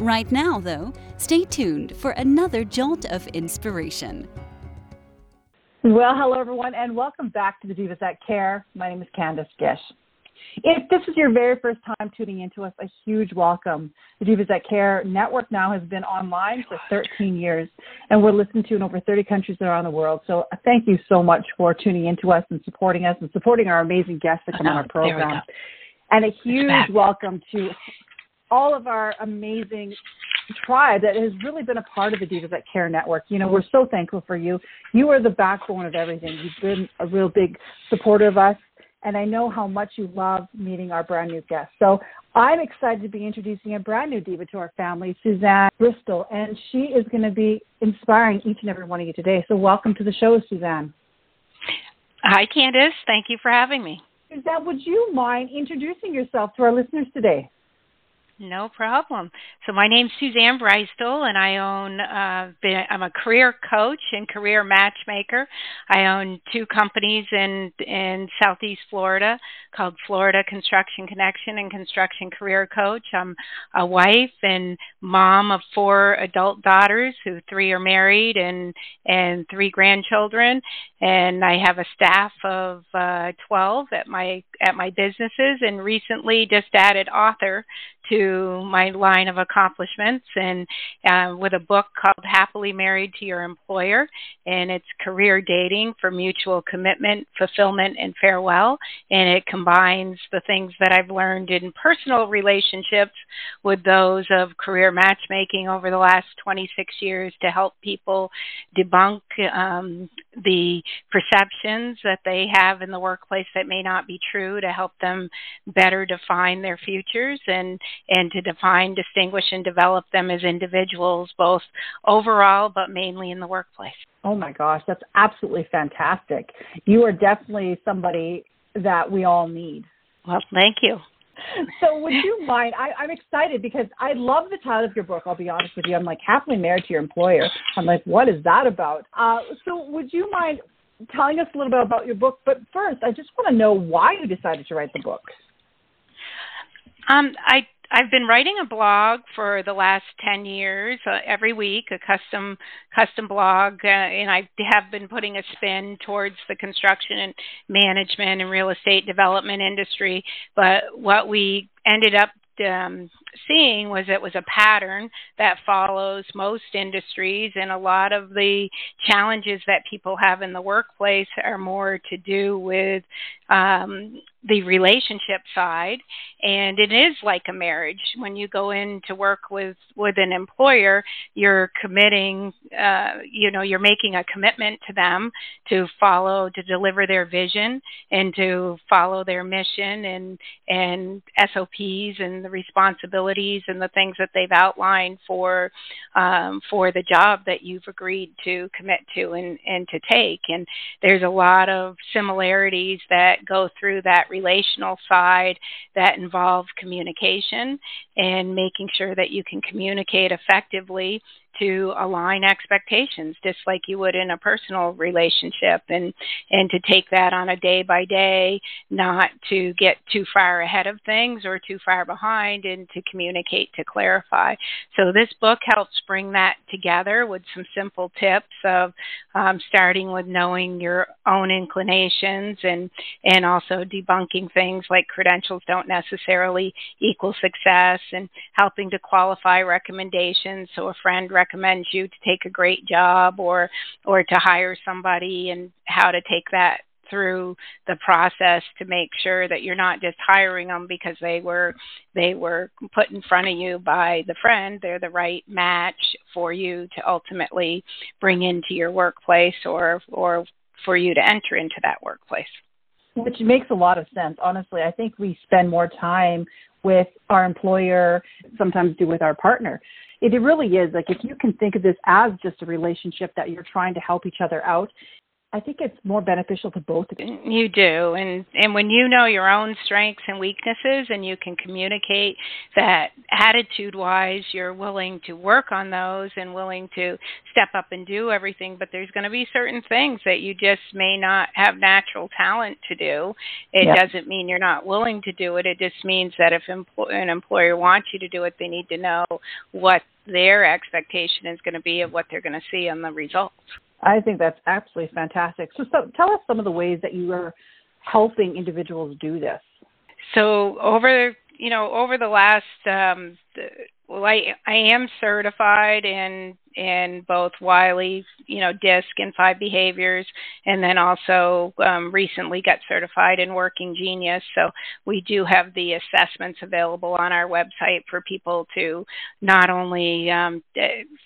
Right now, though, stay tuned for another jolt of inspiration. Well, hello, everyone, and welcome back to the Divas That Care. My name is Candace Gish. If this is your very first time tuning into us, a huge welcome. The Divas That Care network now has been online for 13 years, and we're listened to in over 30 countries around the world. So uh, thank you so much for tuning into us and supporting us and supporting our amazing guests that come on our program. And a huge welcome to all of our amazing tribe that has really been a part of the Divas That Care Network. You know, we're so thankful for you. You are the backbone of everything. You've been a real big supporter of us, and I know how much you love meeting our brand new guests. So I'm excited to be introducing a brand new diva to our family, Suzanne Breistol, and she is going to be inspiring each and every one of you today. So welcome to the show, Suzanne. Hi, Candace. Thank you for having me. Suzanne, would you mind introducing yourself to our listeners today? No problem. So my name's Suzanne Breistol, and I own. Uh, been, I'm a career coach and career matchmaker. I own two companies in in Southeast Florida called Florida Construction Connection and Construction Career Coach. I'm a wife and mom of four adult daughters, who three are married and and three grandchildren. And I have a staff of uh, 12 at my at my businesses, and recently just added author to my line of accomplishments and uh, with a book called Happily Married to Your Employer. And it's career dating for mutual commitment, fulfillment, and farewell. And it combines the things that I've learned in personal relationships with those of career matchmaking over the last 26 years to help people debunk um, the perceptions that they have in the workplace that may not be true to help them better define their futures and and to define, distinguish, and develop them as individuals, both overall but mainly in the workplace. Oh my gosh, that's absolutely fantastic. You are definitely somebody that we all need. Well, thank you. So, would you mind? I, I'm excited because I love the title of your book. I'll be honest with you. I'm like happily married to your employer. I'm like, what is that about? Uh, so, would you mind telling us a little bit about your book? But first, I just want to know why you decided to write the book. Um, I I've been writing a blog for the last 10 years, uh, every week, a custom custom blog, uh, and I have been putting a spin towards the construction and management and real estate development industry. But what we ended up um, seeing was it was a pattern that follows most industries, and a lot of the challenges that people have in the workplace are more to do with um, the relationship side and it is like a marriage. When you go in to work with with an employer you're committing uh, you know you're making a commitment to them to follow to deliver their vision and to follow their mission and and SOPs and the responsibilities and the things that they've outlined for um, for the job that you've agreed to commit to and and to take. And there's a lot of similarities that go through that relational side that involves communication and making sure that you can communicate effectively to align expectations just like you would in a personal relationship and and to take that on a day by day not to get too far ahead of things or too far behind and to communicate to clarify. So this book helps bring that together with some simple tips of um, starting with knowing your own inclinations and and also debunking things like credentials don't necessarily equal success and helping to qualify recommendations so a friend recommends you to take a great job or or to hire somebody and how to take that through the process to make sure that you're not just hiring them because they were they were put in front of you by the friend. They're the right match for you to ultimately bring into your workplace or or for you to enter into that workplace. Which makes a lot of sense. Honestly i think we spend more time with our employer, sometimes do with our partner. It, really is like if you can think of this as just a relationship that you're trying to help each other out, I think it's more beneficial to both of you. Mm, you do, and and when you know your own strengths and weaknesses, and you can communicate that attitude-wise, you're willing to work on those and willing to step up and do everything. But there's going to be certain things that you just may not have natural talent to do. It yep. doesn't mean you're not willing to do it. It just means that if empl- an employer wants you to do it, they need to know what their expectation is going to be of what they're going to see on the results. I think that's absolutely fantastic. So, so tell us some of the ways that you are helping individuals do this. So over you know over the last um, well, I I am certified in in both Wiley, you know, DISC and five behaviors, and then also um, recently got certified in Working Genius. So we do have the assessments available on our website for people to not only um,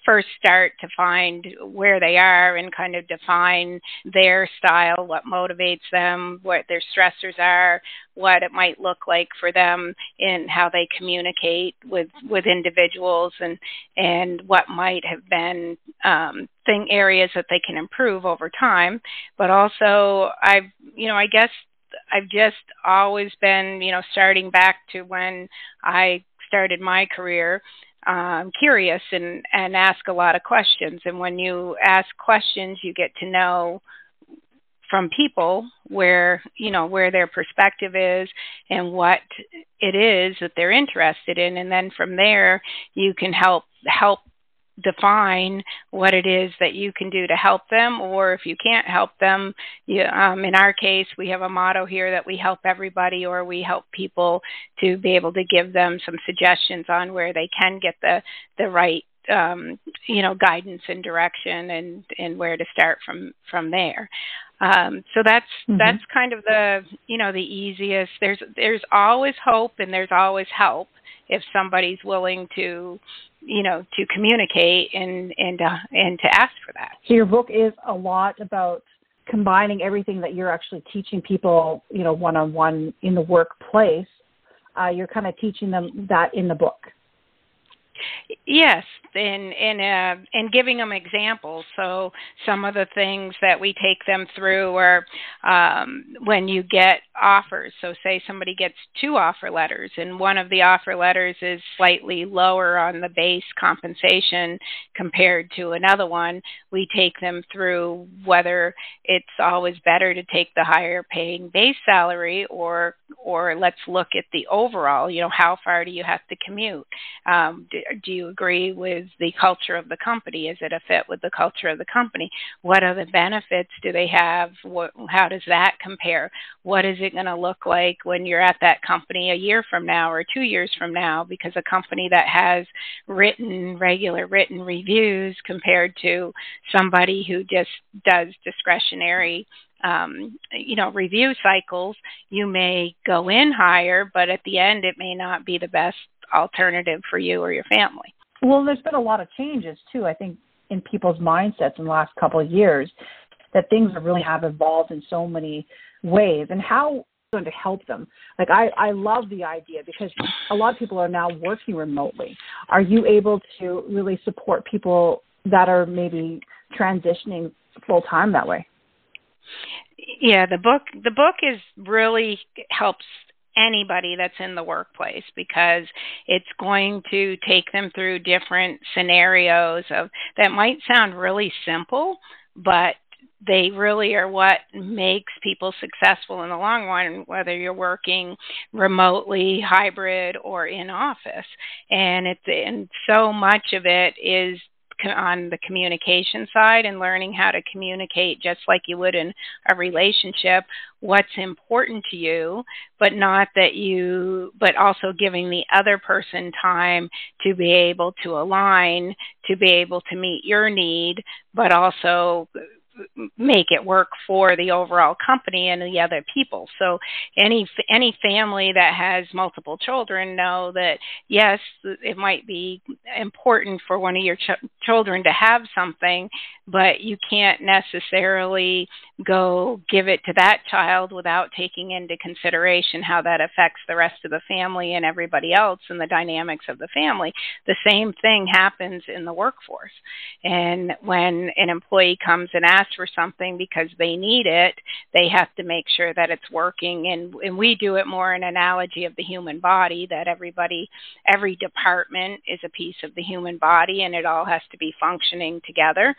first start to find where they are and kind of define their style, what motivates them, what their stressors are, what it might look like for them in how they communicate with with individuals and and what might have been um, thing areas that they can improve over time. But also, I've you know I guess I've just always been you know starting back to when I started my career um, curious and and ask a lot of questions. And when you ask questions, you get to know from people where you know where their perspective is and what it is that they're interested in and then from there you can help help define what it is that you can do to help them or if you can't help them you, um, in our case we have a motto here that we help everybody or we help people to be able to give them some suggestions on where they can get the the right um, you know guidance and direction and and where to start from from there um, so that's mm-hmm. that's kind of the you know the easiest there's there's always hope and there's always help if somebody's willing to you know to communicate and and uh, and to ask for that. So your book is a lot about combining everything that you're actually teaching people you know one on one in the workplace. Uh, you're kind of teaching them that in the book Yes, and and uh, and giving them examples. So some of the things that we take them through are um, when you get offers. So say somebody gets two offer letters, and one of the offer letters is slightly lower on the base compensation compared to another one. We take them through whether it's always better to take the higher paying base salary, or or let's look at the overall. You know, how far do you have to commute? Um, do, do you agree with the culture of the company? Is it a fit with the culture of the company? What other benefits do they have? What, how does that compare? What is it going to look like when you're at that company a year from now or two years from now? Because a company that has written, regular written reviews compared to somebody who just does discretionary um, you know review cycles you may go in higher but at the end it may not be the best alternative for you or your family. Well, there's been a lot of changes too. I think in people's mindsets in the last couple of years that things really have evolved in so many ways. And how going to help them? Like I, I love the idea because a lot of people are now working remotely. Are you able to really support people that are maybe transitioning full time that way? Yeah, the book the book is really helps anybody that's in the workplace because it's going to take them through different scenarios of that might sound really simple but they really are what makes people successful in the long run whether you're working remotely hybrid or in office. And it's and so much of it is on the communication side and learning how to communicate just like you would in a relationship what's important to you but not that you but also giving the other person time to be able to align to be able to meet your need but also make it work for the overall company and the other people. So any any family that has multiple children know that yes, it might be important for one of your ch- children to have something, but you can't necessarily go give it to that child without taking into consideration how that affects the rest of the family and everybody else and the dynamics of the family. The same thing happens in the workforce. And when an employee comes and asks for something because they need it, they have to make sure that it's working. And, and we do it more in analogy of the human body that everybody, every department is a piece of the human body and it all has to be functioning together.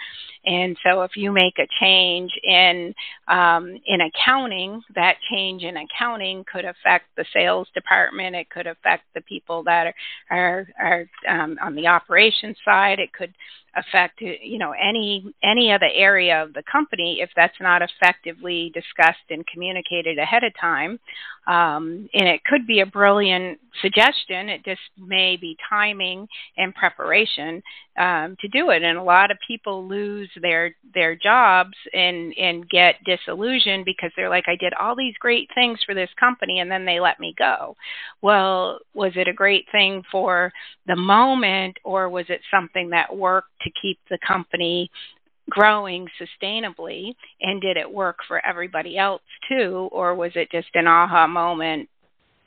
And so if you make a change in um, in accounting, that change in accounting could affect the sales department. It could affect the people that are are, are um, on the operations side. It could affect you know any any other area of the company if that's not effectively discussed and communicated ahead of time um, and it could be a brilliant suggestion. It just may be timing and preparation um, to do it. And a lot of people lose their their jobs and and get disillusioned because they're like I did all these great things for this company and then they let me go. Well was it a great thing for the moment or was it something that worked to keep the company growing sustainably and did it work for everybody else too or was it just an aha moment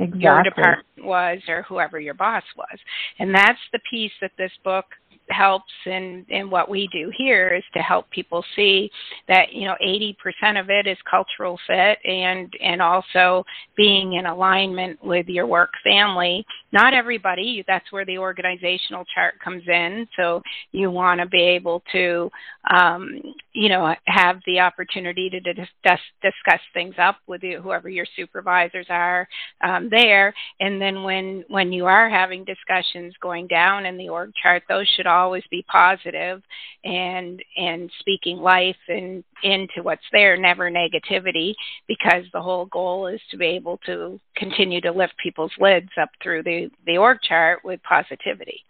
exactly. your department was or whoever your boss was and that's the piece that this book helps in in what we do here is to help people see that you know 80% of it is cultural fit and and also being in alignment with your work family. Not everybody that's where the organizational chart comes in. So you want to be able to um, you know have the opportunity to discuss discuss things up with you, whoever your supervisors are um, there. And then when when you are having discussions going down in the org chart those should all always be positive and and speaking life and into what's there, never negativity, because the whole goal is to be able to continue to lift people's lids up through the, the org chart with positivity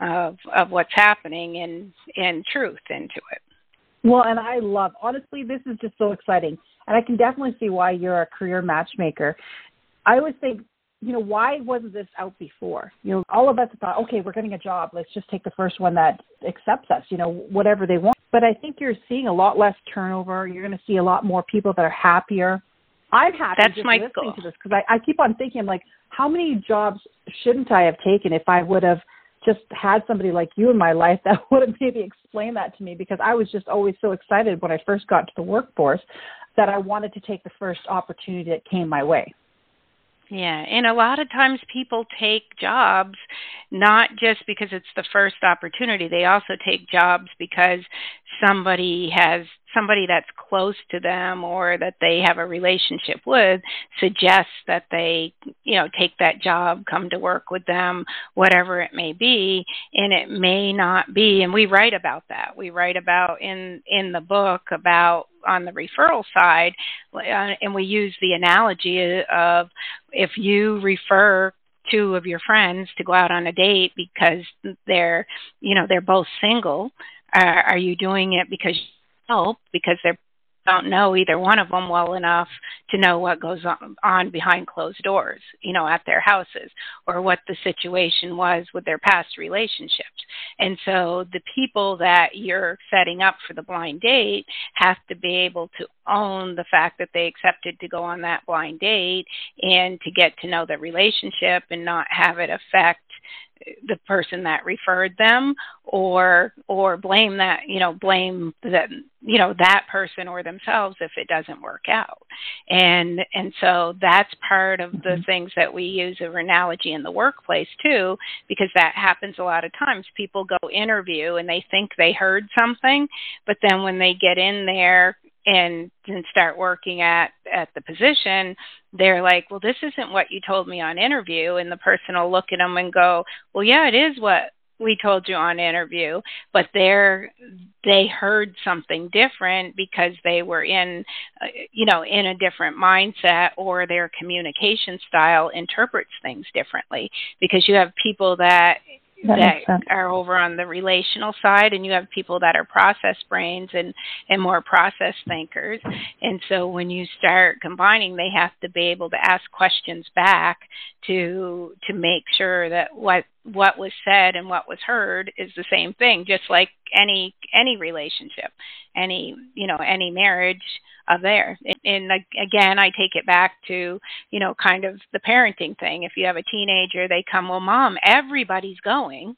of of what's happening and and truth into it. Well, and I love honestly, this is just so exciting, and I can definitely see why you're a career matchmaker. I always think you know, why wasn't this out before? You know, all of us thought, okay, we're getting a job. Let's just take the first one that accepts us, you know, whatever they want. But I think you're seeing a lot less turnover. You're going to see a lot more people that are happier. I'm happy That's just my listening goal. to this because I, I keep on thinking, I'm like, how many jobs shouldn't I have taken if I would have just had somebody like you in my life that would have maybe explained that to me because I was just always so excited when I first got to the workforce that I wanted to take the first opportunity that came my way. Yeah, and a lot of times people take jobs not just because it's the first opportunity. They also take jobs because somebody has somebody that's close to them or that they have a relationship with suggests that they, you know, take that job, come to work with them, whatever it may be, and it may not be and we write about that. We write about in in the book about on the referral side uh, and we use the analogy of if you refer two of your friends to go out on a date because they're you know they're both single are, are you doing it because help because they're don't know either one of them well enough to know what goes on, behind closed doors, you know, at their houses or what the situation was with their past relationships. And so the people that you're setting up for the blind date have to be able to own the fact that they accepted to go on that blind date and to get to know the relationship and not have it affect the person that referred them or or blame that you know blame that you know that person or themselves if it doesn't work out and and so that's part of the mm-hmm. things that we use of analogy in the workplace too because that happens a lot of times people go interview and they think they heard something but then when they get in there and and start working at at the position they're like well this isn't what you told me on interview. And the person will look at them and go well yeah it is what we told you on interview. But they're they heard something different because they were in uh, you know in a different mindset or their communication style interprets things differently. Because you have people that that, that are over on the relational side and you have people that are process brains and and more process thinkers. And so when you start combining they have to be able to ask questions back to to make sure that what what was said and what was heard is the same thing just like any any relationship any you know any marriage of there. And, again, I take it back to, you know, kind of the parenting thing. If you have a teenager, they come, well, mom, everybody's going.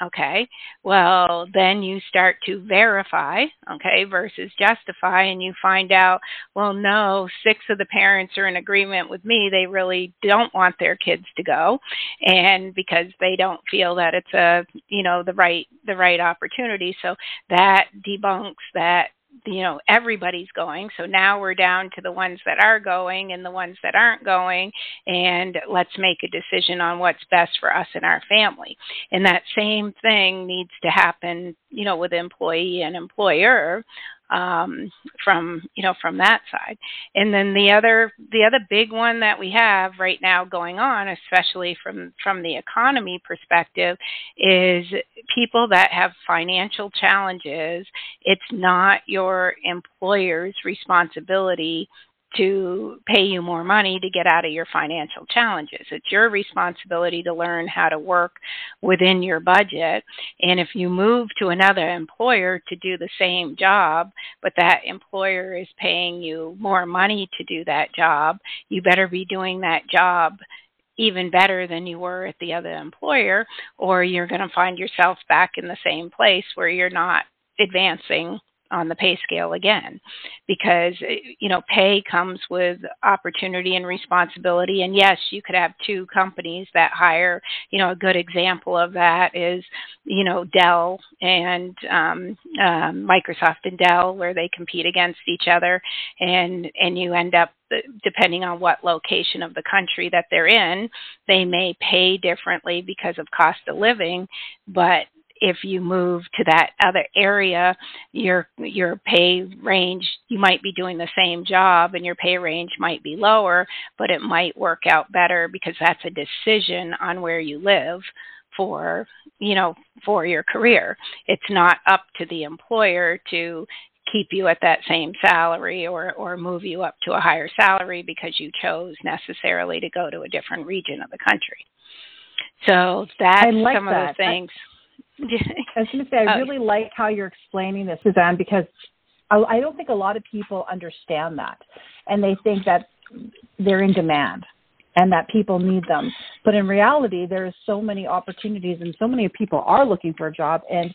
Okay. Well, then you start to verify, okay, versus justify, and you find out, well, no, six of the parents are in agreement with me. They really don't want their kids to go, and because they don't feel that it's a, you know, the right the right opportunity. So that debunks that you know everybody's going. So now we're down to the ones that are going and the ones that aren't going and let's make a decision on what's best for us and our family. And that same thing needs to happen you know with employee and employer um, from you know from that side. And then the other the other big one that we have right now going on, especially from from the economy perspective, is people that have financial challenges. It's not your employer's responsibility to pay you more money to get out of your financial challenges. It's your responsibility to learn how to work within your budget. And if you move to another employer to do the same job, but that employer is paying you more money to do that job, you better be doing that job even better than you were at the other employer, or you're going to find yourself back in the same place where you're not advancing on the pay scale again because eh, you know pay comes with opportunity and responsibility. And yes you could have two companies that hire you know a good example of that is you know Dell and um, um, Microsoft and Dell where they compete against each other. And and you end up depending on what location of the country that they're in, they may pay differently because of cost of living, but if you move to that other area, your your pay range you might be doing the same job and your pay range might be lower, but it might work out better because that's a decision on where you live for you know for your career. It's not up to the employer to keep you at that same salary or or move you up to a higher salary because you chose necessarily to go to a different region of the country. So that's like some that. of the things. I was going to say, I oh. really like how you're explaining this, Suzanne, because I, I don't think a lot of people understand that. And they think that they're in demand and that people need them. But in reality, there's so many opportunities and so many people are looking for a job. And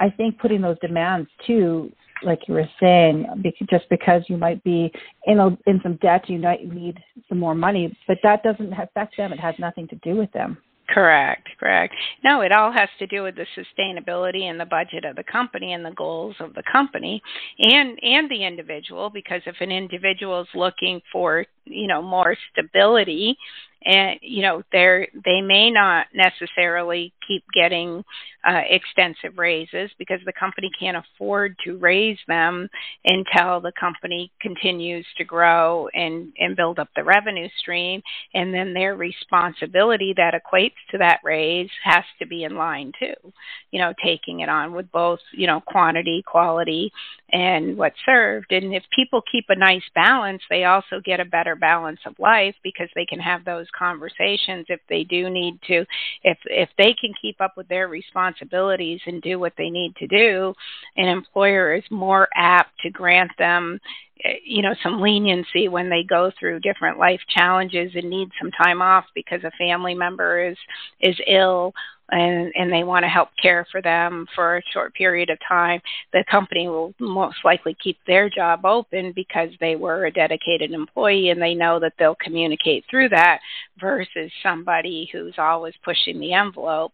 I think putting those demands too, like you were saying, just because you might be in a, in some debt, you might need some more money, but that doesn't affect them. It has nothing to do with them. Correct, correct. No, it all has to do with the sustainability and the budget of the company and the goals of the company and and the individual because if an individual is looking for, you know, more stability and you know they they may not necessarily keep getting uh, extensive raises because the company can't afford to raise them until the company continues to grow and and build up the revenue stream. And then their responsibility that equates to that raise has to be in line too you know taking it on with both you know quantity quality and what's served. And if people keep a nice balance they also get a better balance of life because they can have those conversations if they do need to if if they can keep up with their responsibilities and do what they need to do an employer is more apt to grant them eh, you know some leniency when they go through different life challenges and need some time off because a family member is is ill and, and they want to help care for them for a short period of time, the company will most likely keep their job open because they were a dedicated employee and they know that they'll communicate through that versus somebody who's always pushing the envelope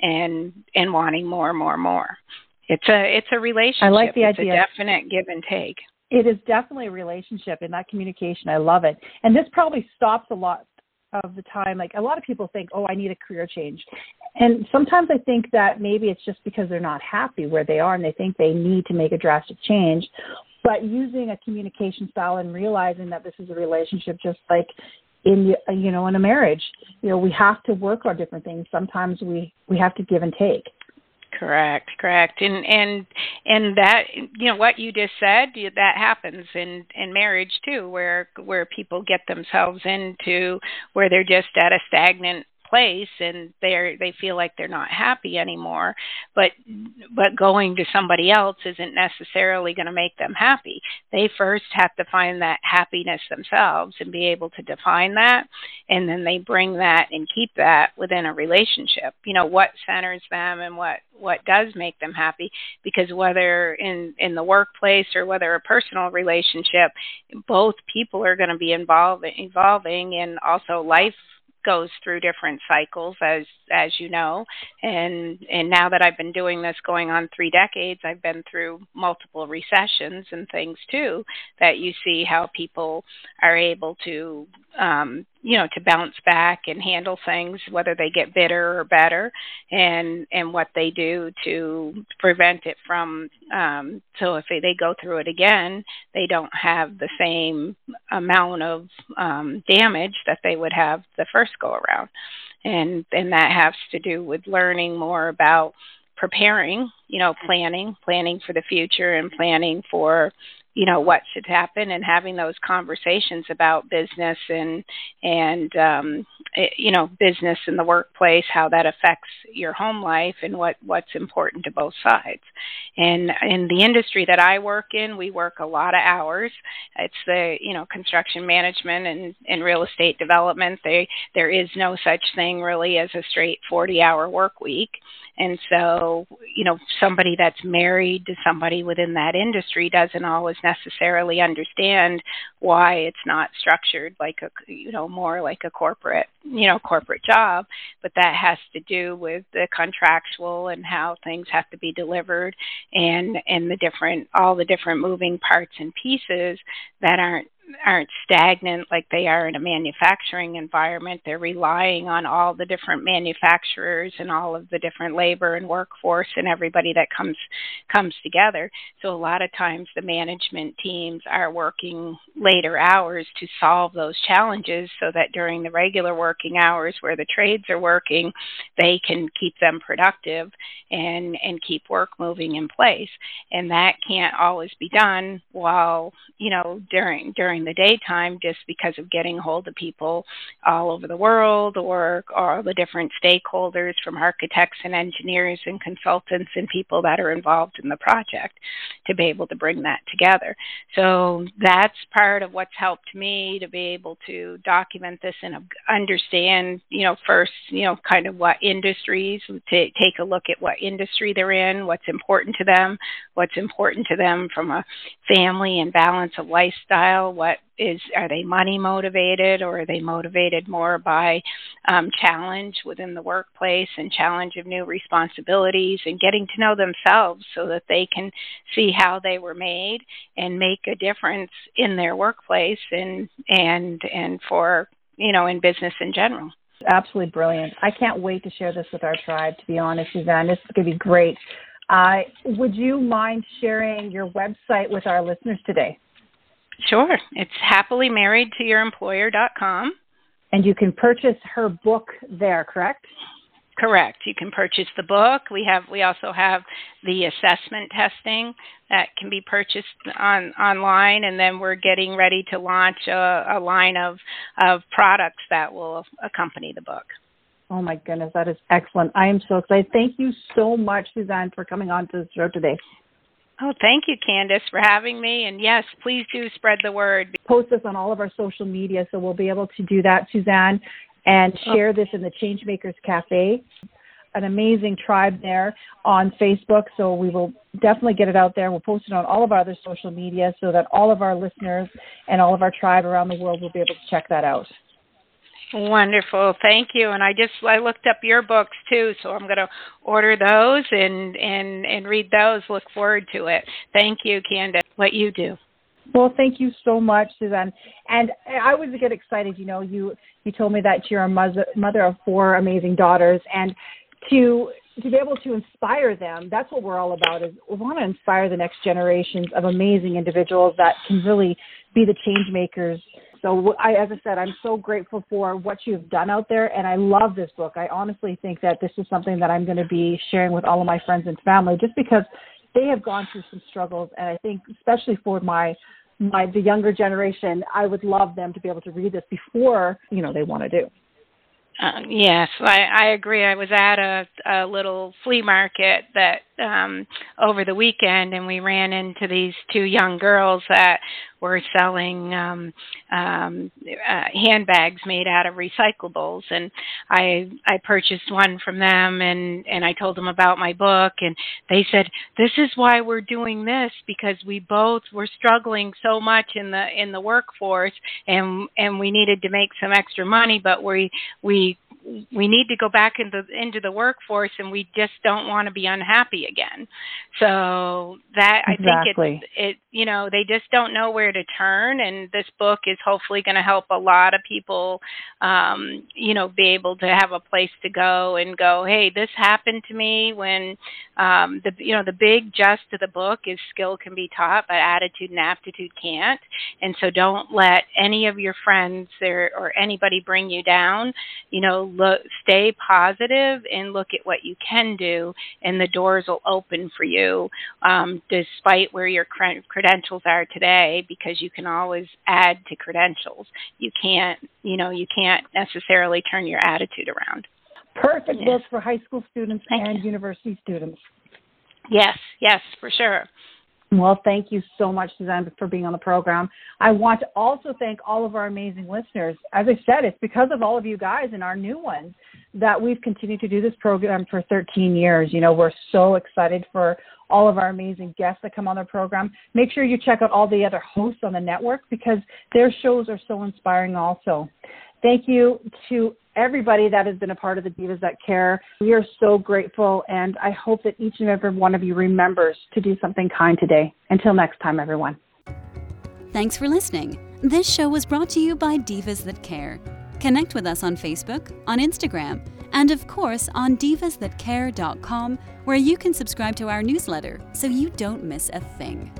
and and wanting more and more and more. It's a it's a relationship. I like the it's idea. a definite give and take. It is definitely a relationship in that communication. I love it. And this probably stops a lot of the time like a lot of people think oh i need a career change and sometimes i think that maybe it's just because they're not happy where they are and they think they need to make a drastic change but using a communication style and realizing that this is a relationship just like in you know in a marriage. You know, we have to work on different things. Sometimes we we have to give and take. Correct, correct, and and and that you know what you just said that happens in in marriage too, where where people get themselves into where they're just at a stagnant place and they're they feel like they're not happy anymore but but going to somebody else isn't necessarily going to make them happy. They first have to find that happiness themselves and be able to define that and then they bring that and keep that within a relationship. You know what centers them and what what does make them happy because whether in in the workplace or whether a personal relationship both people are going to be involved evolving and also life goes through different cycles as as you know. And and now that I've been doing this going on 3 decades I've been through multiple recessions and things too that you see how people are able to um you know to bounce back and handle things whether they get bitter or better and and what they do to prevent it from um so if they, they go through it again they don't have the same amount of um damage that they would have the first go around. And and that has to do with learning more about preparing you know planning planning for the future and planning for you know what should happen and having those conversations about business and and um eh, you know business in the workplace how that affects your home life and what what's important to both sides and in the industry that I work in we work a lot of hours. It's the you know construction management and and real estate development. They there is no such thing really as a straight 40 hour work week. And so, you know, somebody that's married to somebody within that industry doesn't always necessarily understand why it's not structured like a, you know, more like a corporate, you know, corporate job. But that has to do with the contractual and how things have to be delivered and and the different all the different moving parts and pieces that aren't aren't stagnant like they are in a manufacturing environment. They're relying on all the different manufacturers and all of the different labor and workforce and everybody that comes comes together. So a lot of times the management teams are working later hours to solve those challenges so that during the regular working hours where the trades are working, they can keep them productive and and keep work moving in place. And that can't always be done while, you know, during during during the daytime just because of getting hold of people all over the world or all the different stakeholders from architects and engineers and consultants and people that are involved in the project to be able to bring that together. So that's part of what's helped me to be able to document this and understand, you know, first, you know, kind of what industries to take a look at what industry they're in, what's important to them, what's important to them from a family and balance of lifestyle, what is are they money motivated or are they motivated more by um, challenge within the workplace and challenge of new responsibilities and getting to know themselves so that they can see how they were made and make a difference in their workplace and and and for you know in business in general? Absolutely brilliant. I can't wait to share this with our tribe to be honest suzanne. This is going to be great. Uh, would you mind sharing your website with our listeners today Sure. It's happily married to your employer.com. And you can purchase her book there, correct? Correct. You can purchase the book. We have we also have the assessment testing that can be purchased on online and then we're getting ready to launch a, a line of of products that will accompany the book. Oh my goodness, that is excellent. I am so excited. Thank you so much, Suzanne, for coming on to the show today. Oh, thank you, Candace, for having me. And yes, please do spread the word. Post this on all of our social media, so we'll be able to do that, Suzanne, and oh. share this in the Changemakers Cafe. An amazing tribe there on Facebook, so we will definitely get it out there. We'll post it on all of our other social media so that all of our listeners and all of our tribe around the world will be able to check that out. Wonderful, thank you. And I just I looked up your books too, so I'm going to order those and and and read those. Look forward to it. Thank you, Candace. What you do. Well, thank you so much, Suzanne. And I always get excited. You know, you you told me that you're a mother mother of four amazing daughters, and to to be able to inspire them, that's what we're all about. Is we want to inspire the next generations of amazing individuals that can really be the change makers. So, I, as I said, I'm so grateful for what you've done out there, and I love this book. I honestly think that this is something that I'm going to be sharing with all of my friends and family, just because they have gone through some struggles, and I think especially for my my the younger generation, I would love them to be able to read this before you know they want to do. Um, yes, I, I agree. I was at a, a little flea market that um, over the weekend, and we ran into these two young girls that were selling um, um, uh, handbags made out of recyclables, and I I purchased one from them, and and I told them about my book, and they said this is why we're doing this because we both were struggling so much in the in the workforce, and and we needed to make some extra money, but we we we need to go back into into the workforce and we just don't want to be unhappy again. So that exactly. i think it it you know they just don't know where to turn and this book is hopefully going to help a lot of people um you know be able to have a place to go and go hey this happened to me when um the you know the big just of the book is skill can be taught but attitude and aptitude can't. And so don't let any of your friends or, or anybody bring you down. You know look stay positive and look at what you can do and the doors will open for you um, despite where your cred- credentials are today because you can always add to credentials you can't you know you can't necessarily turn your attitude around perfect yes. book for high school students Thank and you. university students yes yes for sure well, thank you so much, Suzanne, for being on the program. I want to also thank all of our amazing listeners. As I said, it's because of all of you guys and our new ones that we've continued to do this program for 13 years. You know, we're so excited for all of our amazing guests that come on the program. Make sure you check out all the other hosts on the network because their shows are so inspiring also. Thank you to everybody that has been a part of the Divas That Care. We are so grateful, and I hope that each and every one of you remembers to do something kind today. Until next time, everyone. Thanks for listening. This show was brought to you by Divas That Care. Connect with us on Facebook, on Instagram, and of course on divasthatcare.com, where you can subscribe to our newsletter so you don't miss a thing.